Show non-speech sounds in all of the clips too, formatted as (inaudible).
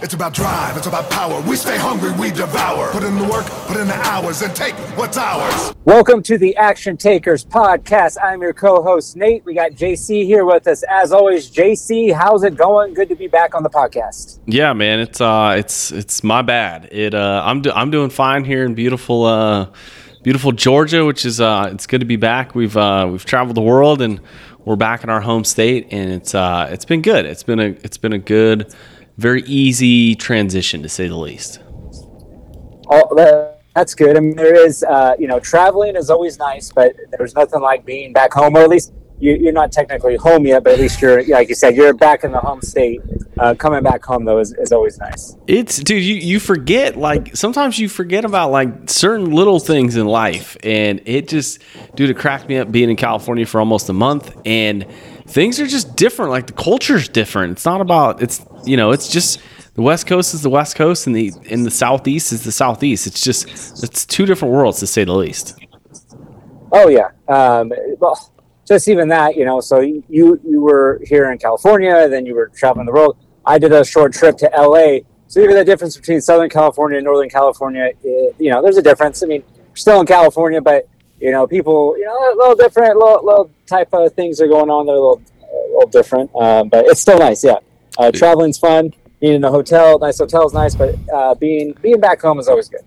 It's about drive, it's about power. We stay hungry, we devour. Put in the work, put in the hours, and take what's ours. Welcome to the Action Takers podcast. I'm your co host, Nate. We got JC here with us. As always, JC, how's it going? Good to be back on the podcast. Yeah, man, it's uh it's it's my bad. It uh I'm do- I'm doing fine here in beautiful uh beautiful Georgia, which is uh it's good to be back. We've uh we've traveled the world and we're back in our home state and it's uh it's been good. It's been a it's been a good very easy transition to say the least. Oh, that, that's good. I mean, there is, uh, you know, traveling is always nice, but there's nothing like being back home, or at least you, are not technically home yet, but at least you're, like you said, you're back in the home state. Uh, coming back home though is, is always nice. It's dude, you you forget like sometimes you forget about like certain little things in life, and it just dude, it cracked me up being in California for almost a month, and things are just different. Like the culture's different. It's not about it's you know it's just the West Coast is the West Coast, and the in the Southeast is the Southeast. It's just it's two different worlds to say the least. Oh yeah, um, well, just even that you know. So you you were here in California, then you were traveling the world. I did a short trip to LA. So even the difference between Southern California and Northern California, it, you know, there's a difference. I mean, still in California, but you know, people, you know, a little different, little, little type of things are going on. They're a little, a little different, um, but it's still nice. Yeah, uh, traveling's fun. Being in a hotel, nice hotel is nice, but uh, being being back home is always good.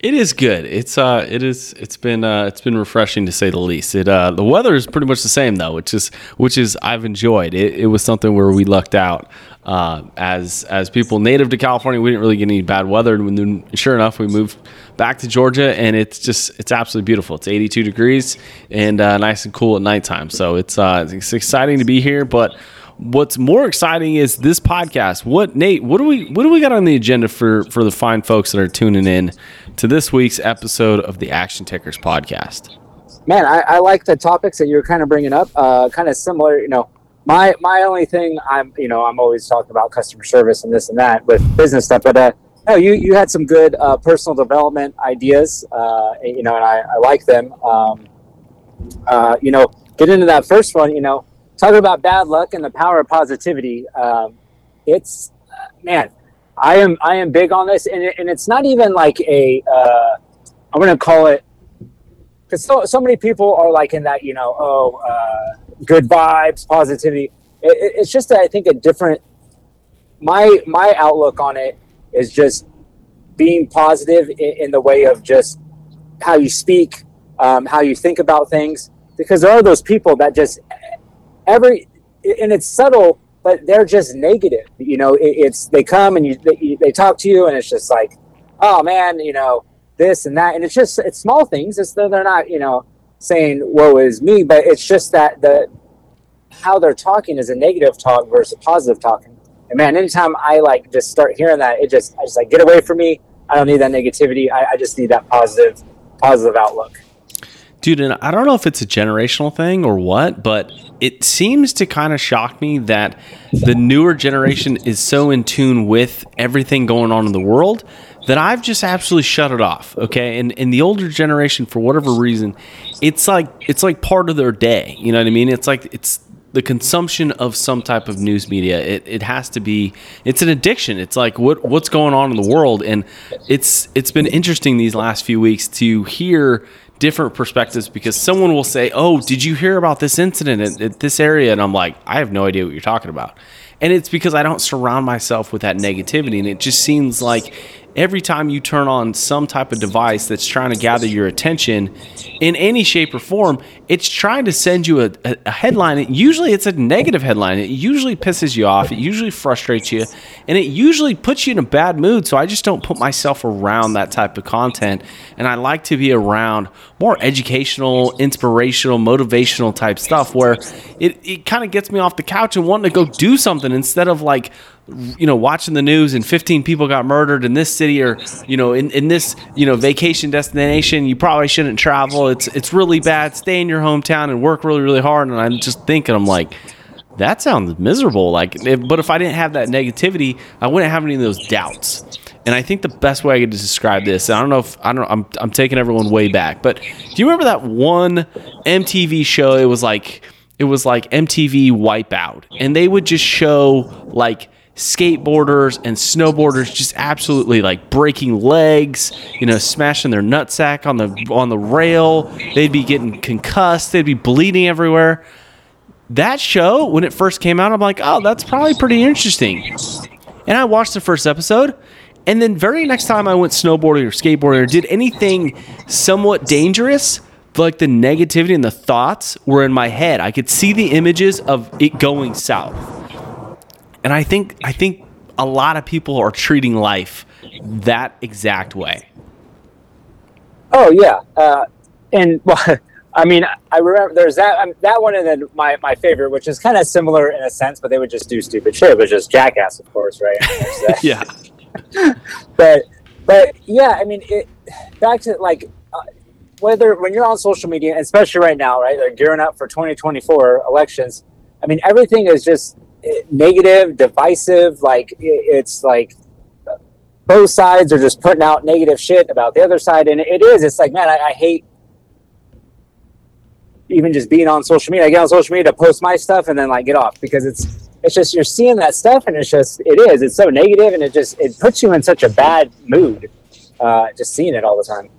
It is good. It's uh, it is. It's been uh, it's been refreshing to say the least. It uh, the weather is pretty much the same though, which is which is I've enjoyed. It, it was something where we lucked out uh, as as people native to California. We didn't really get any bad weather, and then sure enough, we moved back to Georgia, and it's just it's absolutely beautiful. It's 82 degrees and uh, nice and cool at nighttime. So it's uh, it's exciting to be here, but what's more exciting is this podcast. What Nate? What do we what do we got on the agenda for for the fine folks that are tuning in to this week's episode of the Action Takers podcast? Man, I, I like the topics that you're kind of bringing up. Uh, kind of similar, you know. My my only thing, I'm you know I'm always talking about customer service and this and that with business stuff, but uh, no, you you had some good uh, personal development ideas, uh, you know, and I, I like them. Um, uh, you know, get into that first one. You know, talking about bad luck and the power of positivity. Um, it's man, I am I am big on this, and, it, and it's not even like a uh, I'm going to call it because so so many people are like in that you know oh uh, good vibes positivity. It, it's just I think a different my my outlook on it is just being positive in, in the way of just how you speak, um, how you think about things, because there are those people that just every and it's subtle, but they're just negative. You know, it, it's they come and you they, they talk to you, and it's just like, oh man, you know this and that, and it's just it's small things. It's they're not you know saying woe is me, but it's just that the how they're talking is a negative talk versus a positive talking. And man, anytime I like just start hearing that, it just I just like get away from me. I don't need that negativity. I, I just need that positive positive outlook. Dude, and I don't know if it's a generational thing or what, but it seems to kind of shock me that the newer generation is so in tune with everything going on in the world that I've just absolutely shut it off. Okay. And in the older generation, for whatever reason, it's like it's like part of their day. You know what I mean? It's like it's the consumption of some type of news media it, it has to be it's an addiction. It's like what what's going on in the world? And it's it's been interesting these last few weeks to hear different perspectives because someone will say oh did you hear about this incident at, at this area? And i'm like i have no idea what you're talking about. And it's because i don't surround myself with that negativity and it just seems like every time you turn on some type of device that's trying to gather your attention in any shape or form, it's trying to send you a, a, headline. Usually it's a negative headline. It usually pisses you off. It usually frustrates you. And it usually puts you in a bad mood. So I just don't put myself around that type of content. And I like to be around more educational, inspirational, motivational type stuff where it, it kind of gets me off the couch and wanting to go do something instead of like you know watching the news and 15 people got murdered in this city or you know in, in this you know vacation destination you probably shouldn't travel. It's it's really bad. Stay in your hometown and work really really hard. And i'm just thinking i'm like that sounds miserable. Like if, but if i didn't have that negativity i wouldn't have any of those doubts. And i think the best way i could describe this i don't know if i don't i'm, I'm taking everyone way back but do you remember that one mtv show? It was like it was like mtv wipeout. And they would just show like skateboarders and snowboarders just absolutely like breaking legs, you know, smashing their nutsack on the on the rail. They'd be getting concussed. They'd be bleeding everywhere. That show, when it first came out, I'm like, oh, that's probably pretty interesting. And I watched the first episode, and then very next time I went snowboarding or skateboarding or did anything somewhat dangerous, like the negativity and the thoughts were in my head. I could see the images of it going south. And I think I think a lot of people are treating life that exact way. Oh yeah, uh, and (laughs) well, I mean, I remember there's that um, that one, and then my, my favorite, which is kind of similar in a sense, but they would just do stupid shit. It was just jackass, of course, right? (laughs) yeah. (laughs) but but yeah, I mean, it, back to like uh, whether when you're on social media, especially right now, right? They're gearing up for 2024 elections. I mean, everything is just negative, divisive. Like it's like both sides are just putting out negative shit about the other side, and it is. It's like, man, I, I hate even just being on social media. I get on social media to post my stuff and then like get off because it's it's just you're seeing that stuff and it's just it is it's so negative and it just it puts you in such a bad mood uh, just seeing it all the time.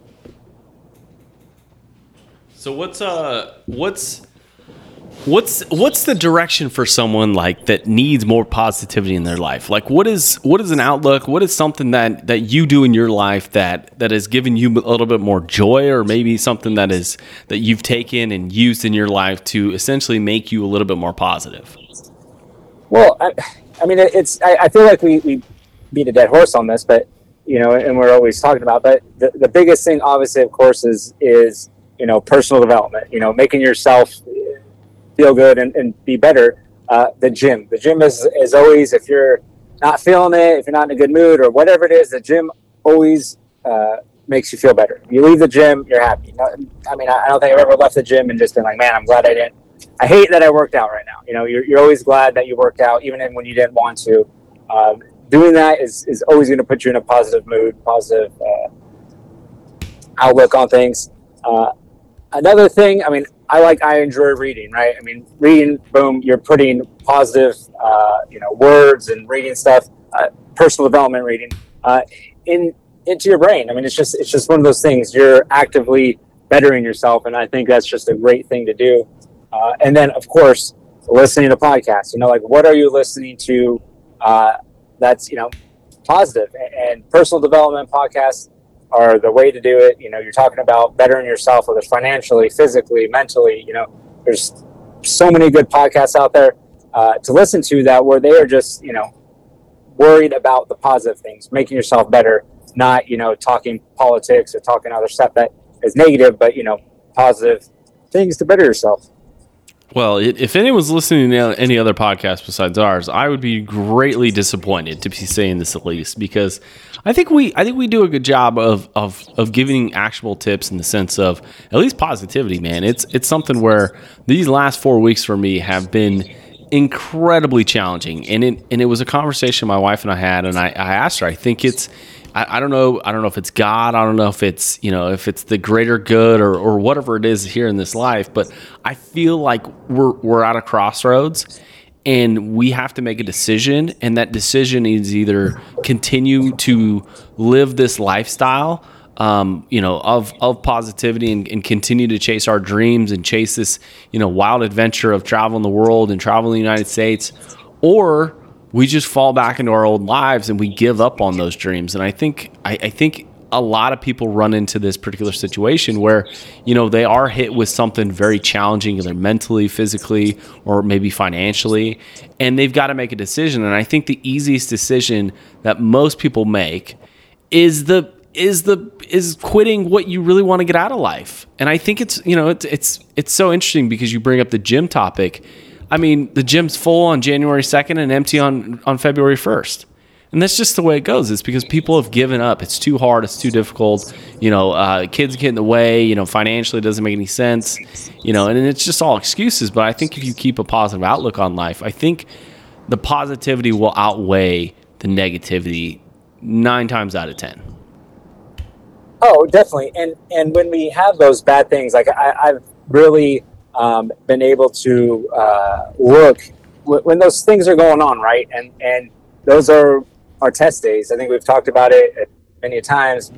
So what's uh what's what's what's the direction for someone like that needs more positivity in their life? Like what is what is an outlook? What is something that that you do in your life that that has given you a little bit more joy or maybe something that is that you've taken and used in your life to essentially make you a little bit more positive? Well i, I mean it's I, I feel like we, we beat a dead horse on this but you know and we're always talking about but the, the biggest thing obviously of course is is you know personal development you know making yourself feel good and, and be better. Uh, the gym, the gym is, is always if you're not feeling it, if you're not in a good mood or whatever it is, the gym always uh, makes you feel better. You leave the gym, you're happy. I mean, I don't think I've ever left the gym and just been like, man, I'm glad I didn't. I hate that I worked out right now. You know, you're, you're always glad that you worked out, even when you didn't want to. Um, doing that is, is always going to put you in a positive mood, positive uh, outlook on things. Uh, another thing, I mean, I like, I enjoy reading, right? I mean, reading, boom, you're putting positive, uh, you know, words and reading stuff, uh, personal development reading, uh, in into your brain. I mean, it's just, it's just one of those things. You're actively bettering yourself, and I think that's just a great thing to do. Uh, and then, of course, listening to podcasts. You know, like what are you listening to? Uh, that's you know, positive and personal development podcasts are the way to do it. You know, you're talking about bettering yourself, whether financially, physically, mentally. You know, there's so many good podcasts out there uh, to listen to that where they are just, you know, worried about the positive things, making yourself better, not, you know, talking politics or talking other stuff that is negative, but, you know, positive things to better yourself. Well, if anyone's listening to any other podcast besides ours, I would be greatly disappointed to be saying this at least because I think we I think we do a good job of of of giving actual tips in the sense of at least positivity, man. It's it's something where these last four weeks for me have been incredibly challenging, and it and it was a conversation my wife and I had, and I, I asked her. I think it's I, I, don't know. I don't know if it's God. I don't know if it's you know if it's the greater good or, or whatever it is here in this life. But I feel like we're we're at a crossroads, and we have to make a decision. And that decision is either continue to live this lifestyle, um, you know, of of positivity and, and continue to chase our dreams and chase this you know wild adventure of traveling the world and traveling the United States, or we just fall back into our old lives and we give up on those dreams. And I think I, I, think a lot of people run into this particular situation where, you know, they are hit with something very challenging, either mentally, physically, or maybe financially, and they've got to make a decision. And I think the easiest decision that most people make is the is the is quitting what you really want to get out of life. And I think it's you know it's it's it's so interesting because you bring up the gym topic I mean, the gym's full on January 2nd and empty on, on February 1st. And that's just the way it goes. It's because people have given up. It's too hard. It's too difficult. You know, uh, kids get in the way. You know, financially it doesn't make any sense. You know, and it's just all excuses. But I think if you keep a positive outlook on life, I think the positivity will outweigh the negativity nine times out of ten. Oh, definitely. And and when we have those bad things, like I, I've really um, been able to uh, look w- when those things are going on, right? And and those are our test days. I think we've talked about it many times.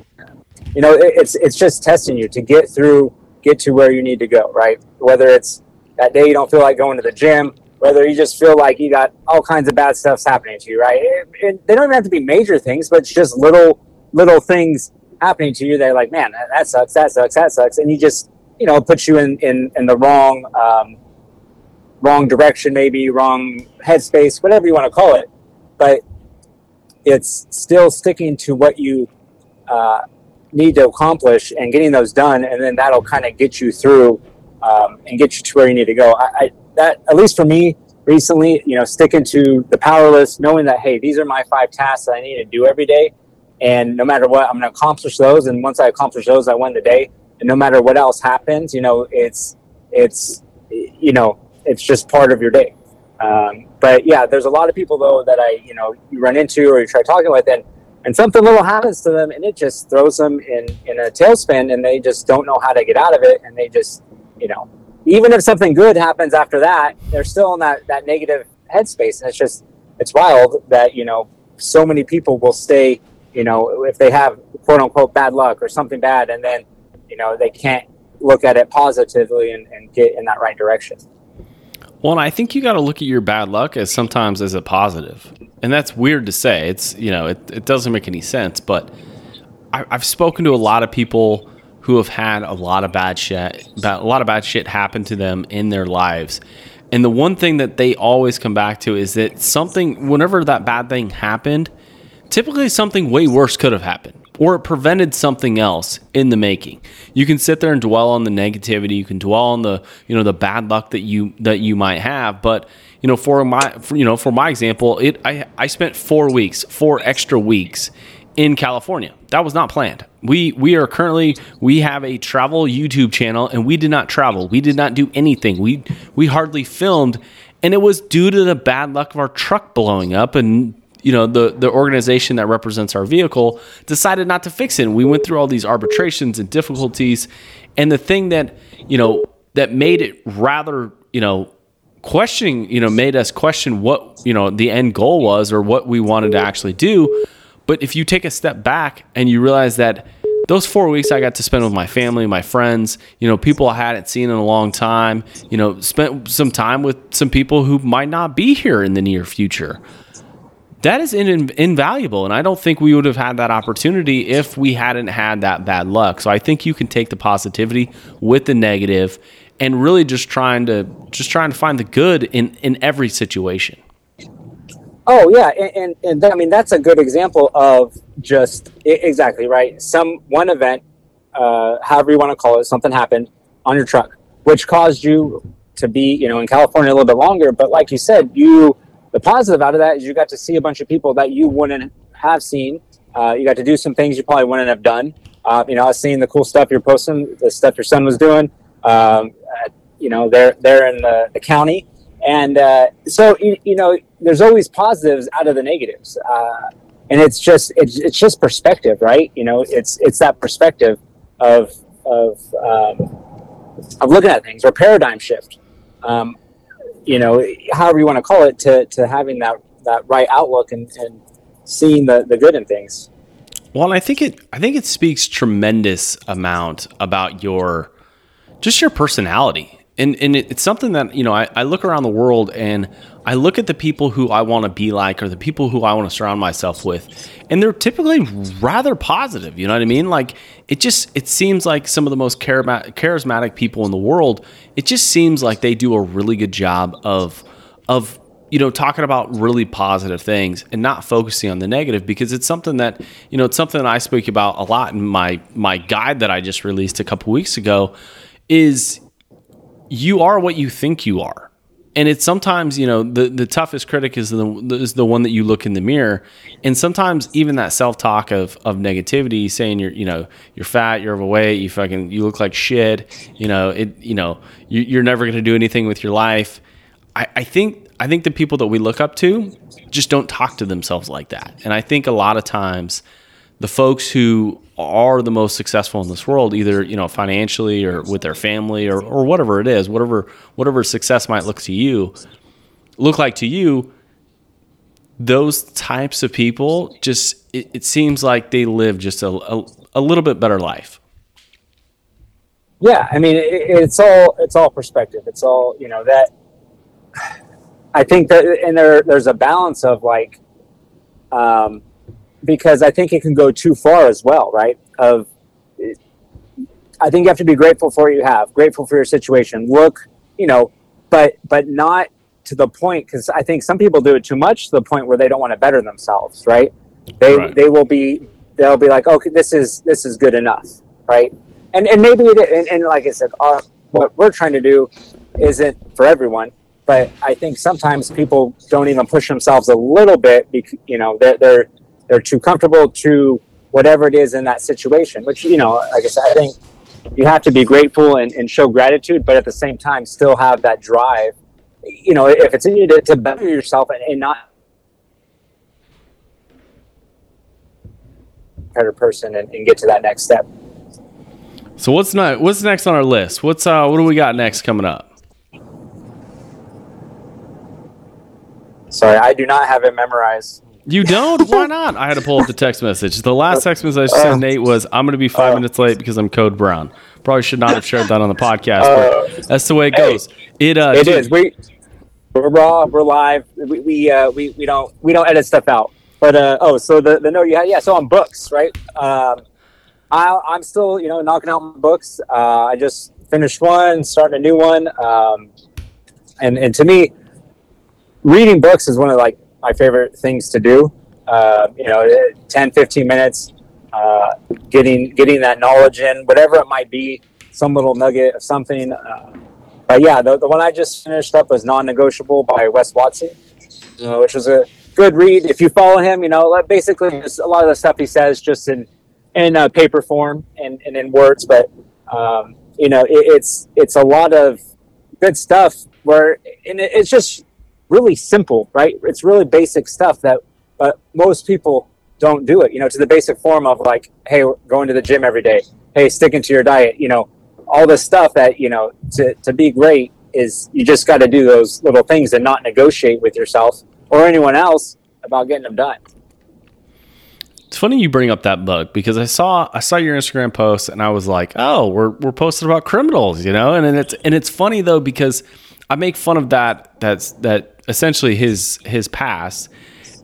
You know, it, it's it's just testing you to get through, get to where you need to go, right? Whether it's that day you don't feel like going to the gym, whether you just feel like you got all kinds of bad stuff's happening to you, right? And they don't even have to be major things, but it's just little little things happening to you. They're like, man, that sucks, that sucks, that sucks, and you just you know puts you in in, in the wrong um, wrong direction, maybe wrong headspace, whatever you want to call it. But it's still sticking to what you uh, need to accomplish and getting those done, and then that'll kind of get you through um, and get you to where you need to go. I, I, that at least for me recently, you know, sticking to the power list, knowing that hey, these are my five tasks that I need to do every day, and no matter what, I'm going to accomplish those. And once I accomplish those, I win the day. No matter what else happens, you know, it's it's you know, it's just part of your day. Um, but yeah, there's a lot of people though that I, you know, you run into or you try talking with, and and something little happens to them, and it just throws them in in a tailspin, and they just don't know how to get out of it, and they just, you know, even if something good happens after that, they're still in that that negative headspace, and it's just it's wild that you know so many people will stay, you know, if they have quote unquote bad luck or something bad, and then you know they can't look at it positively and, and get in that right direction. Well, I think you got to look at your bad luck as sometimes as a positive, and that's weird to say. It's you know it, it doesn't make any sense, but I, have spoken to a lot of people who have had a lot of bad shit, a lot of bad shit happen to them in their lives, and the one thing that they always come back to is that something, whenever that bad thing happened, typically something way worse could have happened or it prevented something else in the making. You can sit there and dwell on the negativity. You can dwell on the you know the bad luck that you that you might have. But you know for my for, you know for my example, it I I spent four weeks, four extra weeks in California. That was not planned. We we are currently we have a travel YouTube channel and we did not travel. We did not do anything. We we hardly filmed and it was due to the bad luck of our truck blowing up and you know the the organization that represents our vehicle decided not to fix it. And we went through all these arbitrations and difficulties, and the thing that you know that made it rather you know questioning you know made us question what you know the end goal was or what we wanted to actually do. But if you take a step back and you realize that those four weeks I got to spend with my family, my friends, you know, people I hadn't seen in a long time, you know, spent some time with some people who might not be here in the near future that is in, invaluable. And I don't think we would have had that opportunity if we hadn't had that bad luck. So I think you can take the positivity with the negative and really just trying to just trying to find the good in, in every situation. Oh yeah, and, and, and I mean that's a good example of just exactly right. Some one event, uh, however you want to call it, something happened on your truck, which caused you to be, you know, in California a little bit longer. But like you said, you the positive out of that is you got to see a bunch of people that you wouldn't have seen. Uh, you got to do some things you probably wouldn't have done. Uh, you know, I was seeing the cool stuff you're posting, the stuff your son was doing. Um, you know, they're they're in the, the county, and uh, so you, you, know, there's always positives out of the negatives, uh, and it's just it's, it's just perspective, right? You know, it's it's that perspective of of um, of looking at things or paradigm shift. Um, you know, however you want to call it, to, to having that, that right outlook and, and seeing the, the good in things. Well, I think it I think it speaks tremendous amount about your just your personality. And and it, it's something that, you know, I, I look around the world and I look at the people who I want to be like or the people who I want to surround myself with, and they're typically rather positive. You know what I mean? Like it just it seems like some of the most charismatic people in the world. It just seems like they do a really good job of of you know talking about really positive things and not focusing on the negative because it's something that you know it's something that I speak about a lot in my my guide that I just released a couple weeks ago. Is you are what you think you are. And it's sometimes you know the the toughest critic is the is the one that you look in the mirror. And sometimes even that self-talk of of negativity saying you're you know you're fat you're overweight you fucking you look like shit you know it you know you, are never going to do anything with your life. I, I think i think the people that we look up to just don't talk to themselves like that. And i think a lot of times the folks who are the most successful in this world, either you know financially or with their family or, or whatever it is, whatever whatever success might look to you, look like to you. those types of people just it, it seems like they live just a, a, a little bit better life. Yeah, I mean, it, it's all it's all perspective. It's all you know that. I think that, and there there's a balance of like, um, because I think it can go too far as well, right? Of, I think you have to be grateful for what you have, grateful for your situation. Look, you know, but but not to the point because I think some people do it too much to the point where they don't want to better themselves, right? They right. they will be they'll be like, okay, this is this is good enough, right? And and maybe it, and, and like I said, our, what we're trying to do isn't for everyone, but I think sometimes people don't even push themselves a little bit because you know they're they're they're too comfortable to whatever it is in that situation. Which you know, like I said, I think you have to be grateful and, and show gratitude, but at the same time, still have that drive. You know, if it's in you to, to better yourself and, and not better person and, and, get to that next step. So what's next? What's next on our list? What's uh, what do we got next coming up? Sorry, I do not have it memorized. You don't? Why not? I had to pull up the text message. The last text message I sent uh, Nate was, "I'm going to be five uh, minutes late because I'm Code Brown." Probably should not have shared that on the podcast, uh, but that's the way it goes. Hey, it uh, it is. We we're raw. We're live. We we uh, we, we don't we don't edit stuff out. But uh, oh, so the the note you had, yeah. So on books, right? Um, I I'm still you know knocking out my books. Uh, I just finished one, starting a new one. Um, and and to me, reading books is one of like my favorite things to do. Uh, you know, 10, 15 minutes, uh, getting getting that knowledge in, whatever it might be, some little nugget of something. Uh, but yeah, the, the one I just finished up was Non-Negotiable by Wes Watson, which was a good read. If you follow him, you know, basically a lot of the stuff he says just in in uh, paper form and, and in words, but um, you know, it, it's it's a lot of good stuff where and it, it's just really simple, right? It's really basic stuff that but most people don't do it. You know, to the basic form of like, hey, going to the gym every day. Hey, sticking to your diet. You know, all this stuff that you know to to be great is you just got to do those little things and not negotiate with yourself or anyone else about getting them done. It's funny you bring up that book because I saw I saw your Instagram post and I was like, oh, we're we're posting about criminals, you know, and, and it's and it's funny though because I make fun of that that's that essentially his his past.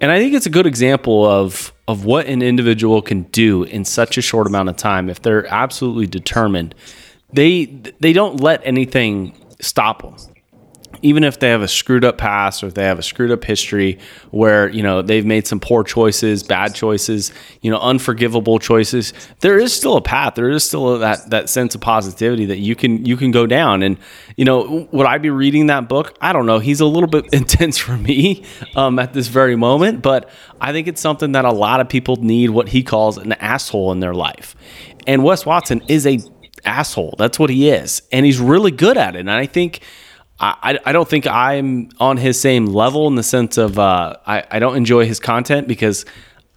And I think it's a good example of of what an individual can do in such a short amount of time if they're absolutely determined. They they don't let anything stop them even if they have a screwed up past or if they have a screwed up history where you know they've made some poor choices bad choices you know unforgivable choices there is still a path. There is still that that sense of positivity that you can you can go down. And you know would i be reading that book? I don't know. He's a little bit (laughs) intense for me um, at this very moment but i think it's something that a lot of people need what he calls an asshole in their life. And wes watson is a asshole. That's what he is. And he's really good at it. And i think I, I don't think I'm on his same level in the sense of uh, I, I don't enjoy his content because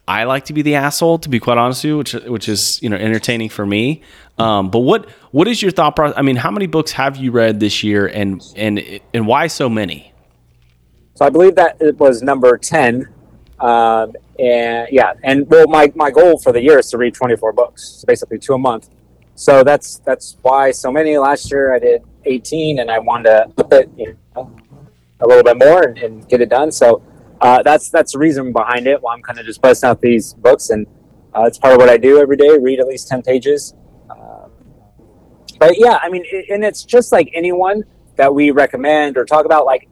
I like to be the asshole, to be quite honest with you, which which is you know entertaining for me. Um, but what what is your thought process? I mean, how many books have you read this year, and and and why so many? So I believe that it was number ten, um, and yeah, and well, my my goal for the year is to read twenty four books, so basically two a month. So that's that's why so many. Last year I did 18 and I wanted to up it you know, a little bit more and, and get it done. So uh, that's that's the reason behind it. Why I'm kind of just busting out these books, and uh, it's part of what I do every day. Read at least 10 pages. Um, but yeah, I mean, and it's just like anyone that we recommend or talk about. Like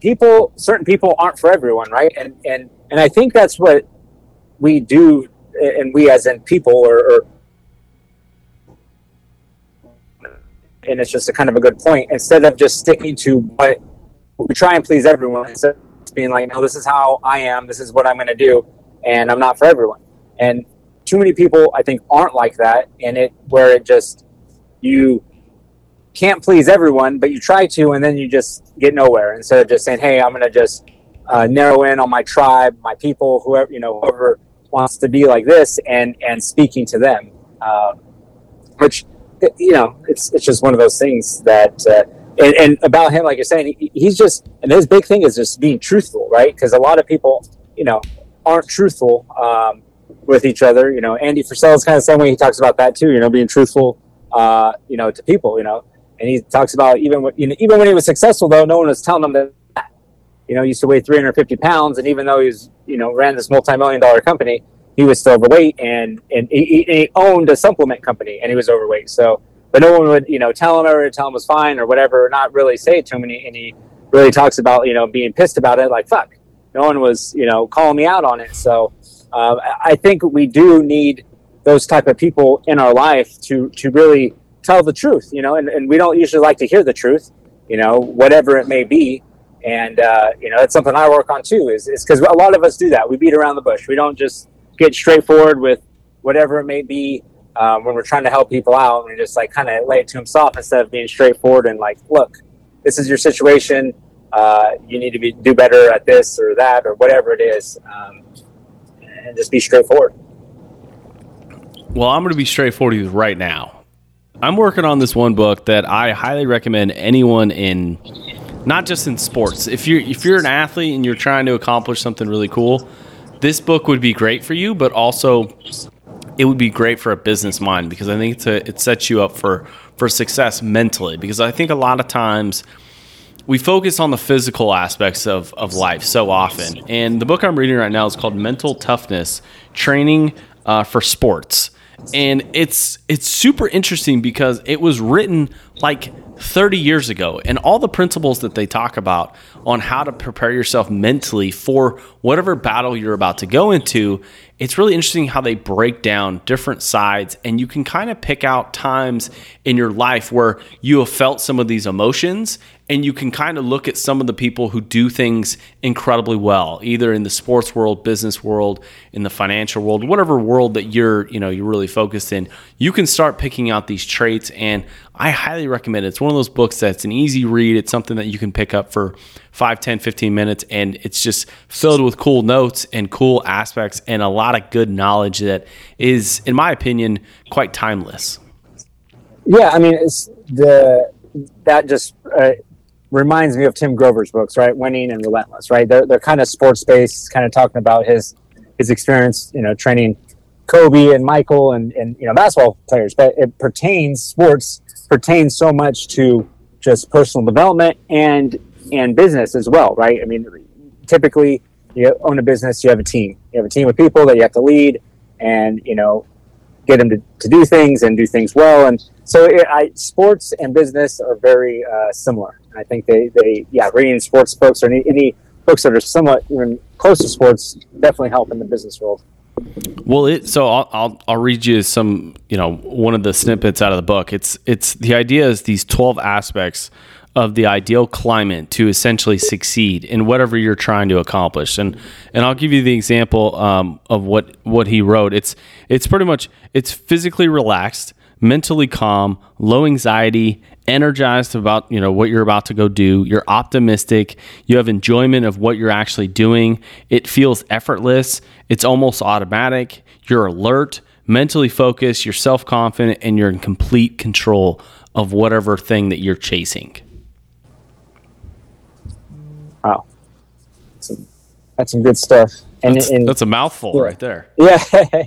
people, certain people aren't for everyone, right? And and and I think that's what we do, and we as in people or, or and it's just a kind of a good point. Instead of just sticking to what we try and please everyone, instead of being like, no, this is how I am, this is what I'm going to do, and I'm not for everyone. And too many people, I think, aren't like that, and it where it just you can't please everyone, but you try to, and then you just get nowhere. Instead of just saying, hey, I'm going to just uh, narrow in on my tribe, my people, whoever you know, whoever wants to be like this, and and speaking to them, uh, which you know, it's it's just one of those things that uh, and, and about him, like you're saying, he, he's just and his big thing is just being truthful, right? Because a lot of people, you know, aren't truthful um, with each other. You know, Andy Frisella is kind of the same way. He talks about that too. You know, being truthful, uh, you know, to people. You know, and he talks about even when, you know, even when he was successful, though, no one was telling him that. You know, he used to weigh 350 pounds, and even though he was, you know, ran this multi-million dollar company, he was still overweight, and and he, he owned a supplement company, and he was overweight. So, but no one would, you know, tell him or tell him was fine or whatever, or not really say it to him, and he, and he really talks about, you know, being pissed about it, like fuck, no one was, you know, calling me out on it. So, uh, I think we do need those type of people in our life to to really tell the truth, you know, and, and we don't usually like to hear the truth, you know, whatever it may be. And, uh, you know, that's something I work on too, is because a lot of us do that. We beat around the bush. We don't just get straightforward with whatever it may be um, when we're trying to help people out and just like kind of lay it to soft instead of being straightforward and like, look, this is your situation. Uh, you need to be do better at this or that or whatever it is, um, and just be straightforward. Well, I'm going to be straightforward with you right now. I'm working on this one book that I highly recommend anyone in not just in sports. If you're if you're an athlete and you're trying to accomplish something really cool, this book would be great for you, but also it would be great for a business mind because I think a, it sets you up for for success mentally because I think a lot of times we focus on the physical aspects of, of life so often. And the book I'm reading right now is called Mental Toughness Training uh, for Sports and it's it's super interesting because it was written like 30 years ago and all the principles that they talk about on how to prepare yourself mentally for whatever battle you're about to go into it's really interesting how they break down different sides and you can kind of pick out times in your life where you have felt some of these emotions and you can kind of look at some of the people who do things incredibly well either in the sports world business world in the financial world whatever world that you're you know you're really focused in you can start picking out these traits. And i highly recommend it. It's one of those books that's an easy read. It's something that you can pick up for 5 10 15 minutes and it's just filled with cool notes and cool aspects and a lot of good knowledge that is in my opinion quite timeless. Yeah i mean it's the that just uh, reminds me of Tim Grover's books, right? Winning and Relentless, right? They're, they're kind of sports based, kind of talking about his his experience, you know, training Kobe and Michael and, and you know basketball players, but it pertains sports pertains so much to just personal development and and business as well, right? I mean, typically you own a business, you have a team, you have a team of people that you have to lead, and you know get them to, to do things and do things well. And so it, I, sports and business are very uh, similar. I think they, they, yeah, reading sports books or any, any books that are somewhat even close to sports definitely help in the business world. Well, it so I'll, I'll, I'll read you some you know one of the snippets out of the book. It's it's the idea is these twelve aspects of the ideal climate to essentially succeed in whatever you're trying to accomplish. And and I'll give you the example um, of what what he wrote. It's it's pretty much it's physically relaxed, mentally calm, low anxiety, energized about you know what you're about to go do. You're optimistic. You have enjoyment of what you're actually doing. It feels effortless. It's almost automatic. You're alert, mentally focused. You're self confident, and you're in complete control of whatever thing that you're chasing. That's some, that's some good stuff. And, that's, and, that's a mouthful yeah. right there. (laughs) Yeah.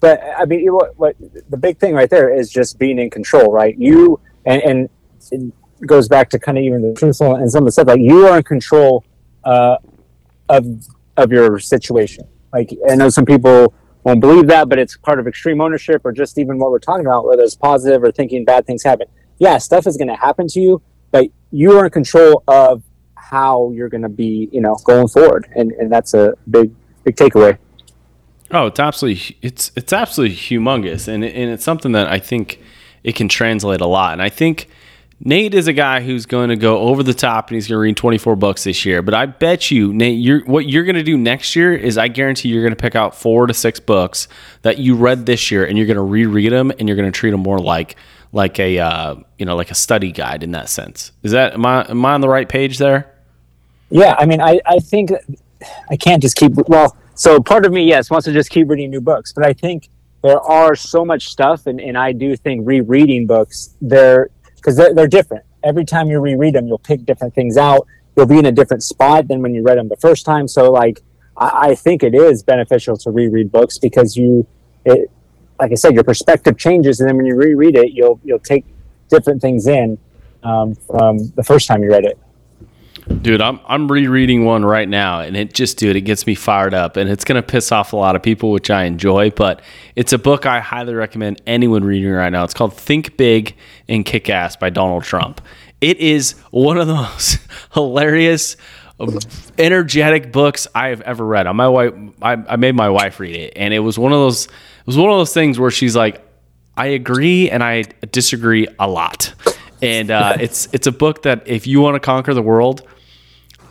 but I mean, what, what the big thing right there is just being in control, right? You and, and it goes back to kind of even the truthful and some of the stuff like you are in control uh, of of your situation. Like I know some people won't believe that, but it's part of extreme ownership or just even what we're talking about, whether it's positive or thinking bad things happen. Yeah, stuff is going to happen to you, but you are in control of how you're going to be, you know, going forward, and and that's a big big takeaway. Oh, it's absolutely it's it's absolutely humongous, and and it's something that I think it can translate a lot. And I think Nate is a guy who's going to go over the top and he's going to read 24 books this year. But I bet you, Nate, you're, what you're going to do next year is I guarantee you're going to pick out four to six books that you read this year and you're going to reread them and you're going to treat them more like like a uh, you know like a study guide in that sense. Is that am I am I on the right page there? Yeah, I mean, I I think I can't just keep well. So part of me, yes, wants to just keep reading new books, but I think there are so much stuff, and, and I do think rereading books there because they're, they're different. Every time you reread them, you'll pick different things out. You'll be in a different spot than when you read them the first time. So, like, I, I think it is beneficial to reread books because you, it, like I said, your perspective changes, and then when you reread it, you'll you'll take different things in um, from the first time you read it. Dude, I'm I'm rereading one right now, and it just, dude, it gets me fired up, and it's gonna piss off a lot of people, which I enjoy. But it's a book I highly recommend anyone reading right now. It's called Think Big and Kick Ass by Donald Trump. It is one of the (laughs) most hilarious, energetic books I have ever read. My wife, I, I made my wife read it, and it was one of those. It was one of those things where she's like, I agree and I disagree a lot. And uh, it's it's a book that if you want to conquer the world,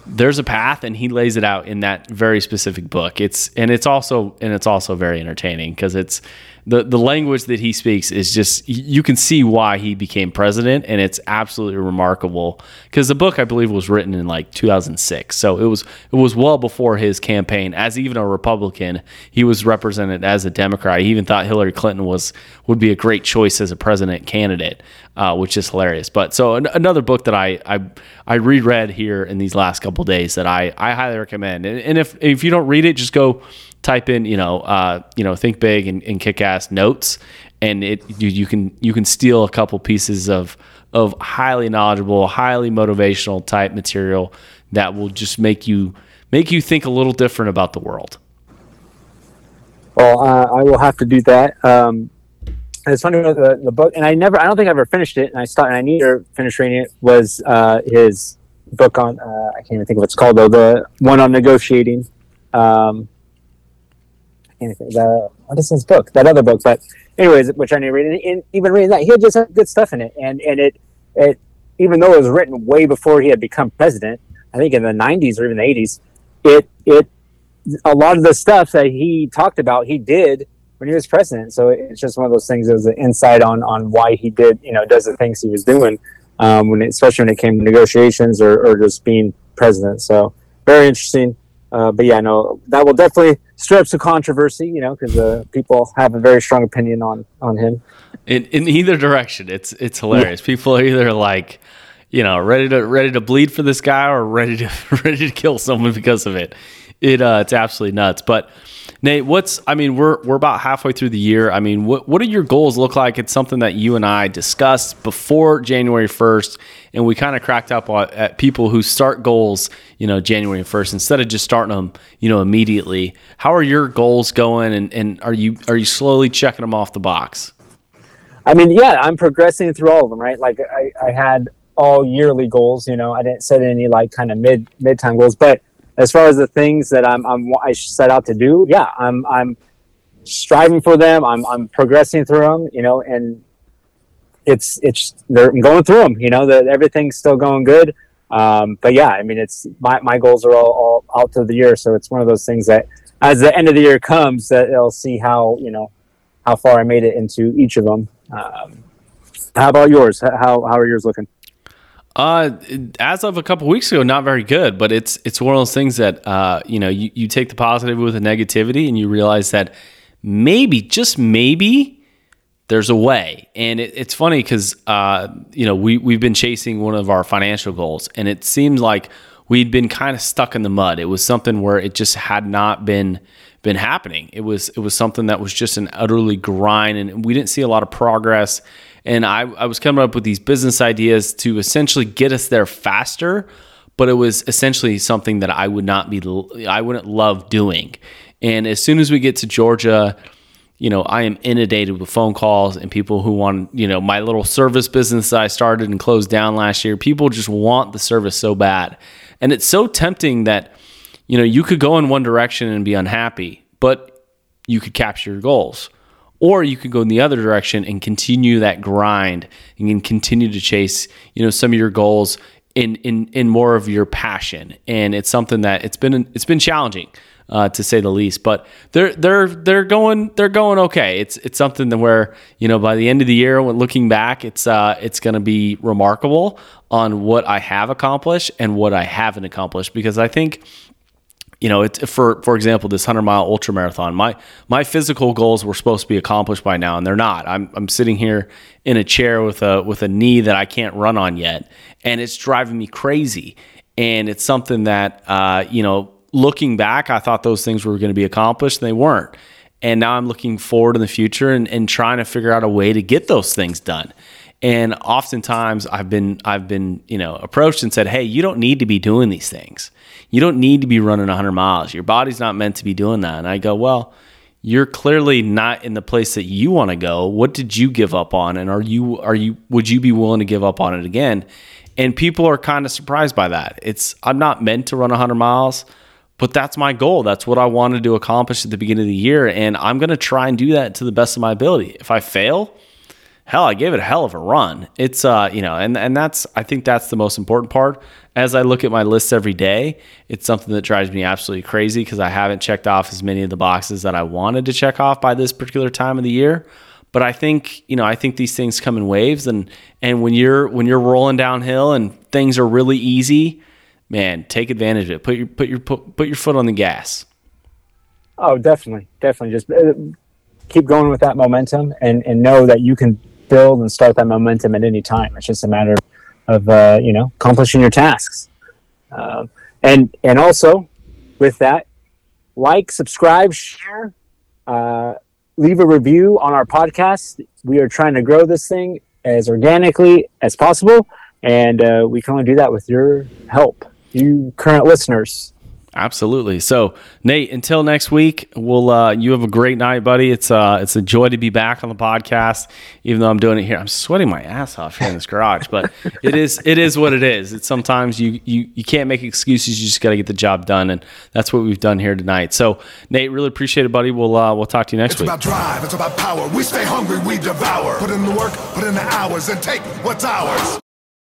there's a path and he lays it out in that very specific book. It's and it's also and it's also very entertaining because it's the the language that he speaks is just you can see why he became president and it's absolutely remarkable. Because the book I believe was written in like 2006 so it was it was well before his campaign. As even a Republican he was represented as a Democrat. He even thought Hillary Clinton was would be a great choice as a president candidate uh, which is hilarious. But so an, another book that I, I I reread here in these last couple days that I I highly recommend. And, and if if you don't read it just go type in you know uh, you know think big and, and kick ass notes. And it you, you can you can steal a couple pieces of of highly knowledgeable highly motivational type material that will just make you make you think a little different about the world. Well uh, i will have to do that. Um, it's funny the, the book and i never i don't think i ever finished it and i started i need to finish reading it was uh, his book on uh, i can't even think of what it's called though the one on negotiating. Um. The what is his book? That other book, but anyways, which I need to read. And, and even reading that, he had just had good stuff in it, and and it it even though it was written way before he had become president, I think in the '90s or even the '80s, it it a lot of the stuff that he talked about, he did when he was president. So it's just one of those things. It was an insight on on why he did, you know, does the things he was doing, um, when it, especially when it came to negotiations or, or just being president. So very interesting. Uh, but yeah, no, that will definitely stir up some controversy, you know, because uh, people have a very strong opinion on on him. In in either direction, it's it's hilarious. Yeah. People are either like, you know, ready to ready to bleed for this guy or ready to (laughs) ready to kill someone because of it. It uh, it's absolutely nuts. But Nate, what's I mean, we're we're about halfway through the year. I mean, what what do your goals look like? It's something that you and I discussed before January first, and we kind of cracked up at people who start goals, you know, January first instead of just starting them, you know, immediately. How are your goals going, and, and are you are you slowly checking them off the box? I mean, yeah, I'm progressing through all of them, right? Like I, I had all yearly goals, you know, I didn't set any like kind of mid mid time goals, but as far as the things that I'm, I'm I set out to do, yeah, I'm I'm striving for them. I'm I'm progressing through them, you know, and it's it's they're I'm going through them. You know, that everything's still going good. Um, but yeah, I mean, it's my my goals are all, all out to the year, so it's one of those things that as the end of the year comes, that they'll see how you know how far I made it into each of them. Um, how about yours? How how are yours looking? Uh, as of a couple weeks ago, not very good, but it's it's one of those things that uh, you know, you, you take the positive with the negativity, and you realize that maybe, just maybe, there's a way. And it, it's funny because uh, you know we we've been chasing one of our financial goals, and it seems like we'd been kind of stuck in the mud. It was something where it just had not been been happening. It was it was something that was just an utterly grind, and we didn't see a lot of progress and I, I was coming up with these business ideas to essentially get us there faster, but it was essentially something that I would not be, I wouldn't love doing. And as soon as we get to Georgia, you know, I am inundated with phone calls and people who want, you know, my little service business that I started and closed down last year. People just want the service so bad. And it's so tempting that, you know, you could go in one direction and be unhappy, but you could capture your goals. Or you could go in the other direction and continue that grind and continue to chase, you know, some of your goals in in in more of your passion. And it's something that it's been it's been challenging. Uh, to say the least. But they're they're they're going they're going okay. It's it's something that where you know by the end of the year, when looking back, it's uh it's going to be remarkable on what I have accomplished and what I haven't accomplished because I think you know, for for example, this hundred mile ultra marathon. My my physical goals were supposed to be accomplished by now, and they're not. I'm I'm sitting here in a chair with a with a knee that I can't run on yet, and it's driving me crazy. And it's something that uh, you know, looking back, I thought those things were going to be accomplished, and they weren't. And now I'm looking forward in the future and, and trying to figure out a way to get those things done. And oftentimes I've been I've been, you know, approached and said, "Hey, you don't need to be doing these things. You don't need to be running 100 miles. Your body's not meant to be doing that." And I go, "Well, you're clearly not in the place that you want to go. What did you give up on and are you are you would you be willing to give up on it again?" And people are kind of surprised by that. It's I'm not meant to run 100 miles, but that's my goal. That's what I wanted to accomplish at the beginning of the year and I'm going to try and do that to the best of my ability. If I fail, hell, I gave it a hell of a run. It's uh, you know, and and that's I think that's the most important part. As I look at my list every day, it's something that drives me absolutely crazy because I haven't checked off as many of the boxes that I wanted to check off by this particular time of the year. But I think you know, I think these things come in waves, and and when you're when you're rolling downhill and things are really easy, man, take advantage of it. Put your put your put, put your foot on the gas. Oh, definitely, definitely. Just uh, keep going with that momentum, and and know that you can build and start that momentum at any time. It's just a matter of uh, you know accomplishing your tasks. Um, and and also with that, like, subscribe, share, uh, leave a review on our podcast. We are trying to grow this thing as organically as possible, and uh, we can only do that with your help, you current listeners. Absolutely. So, Nate, until next week, we'll uh, you have a great night, buddy. It's uh, it's a joy to be back on the podcast, even though I'm doing it here. I'm sweating my ass off here in this garage, but it is it is what it is. It's sometimes you you you can't make excuses. You just got to get the job done, and that's what we've done here tonight. So, Nate, really appreciate it, buddy. We'll uh, we'll talk to you next It's week. about drive, it's about power. We stay hungry, we devour. Put in the work, put in the hours, and take what's ours.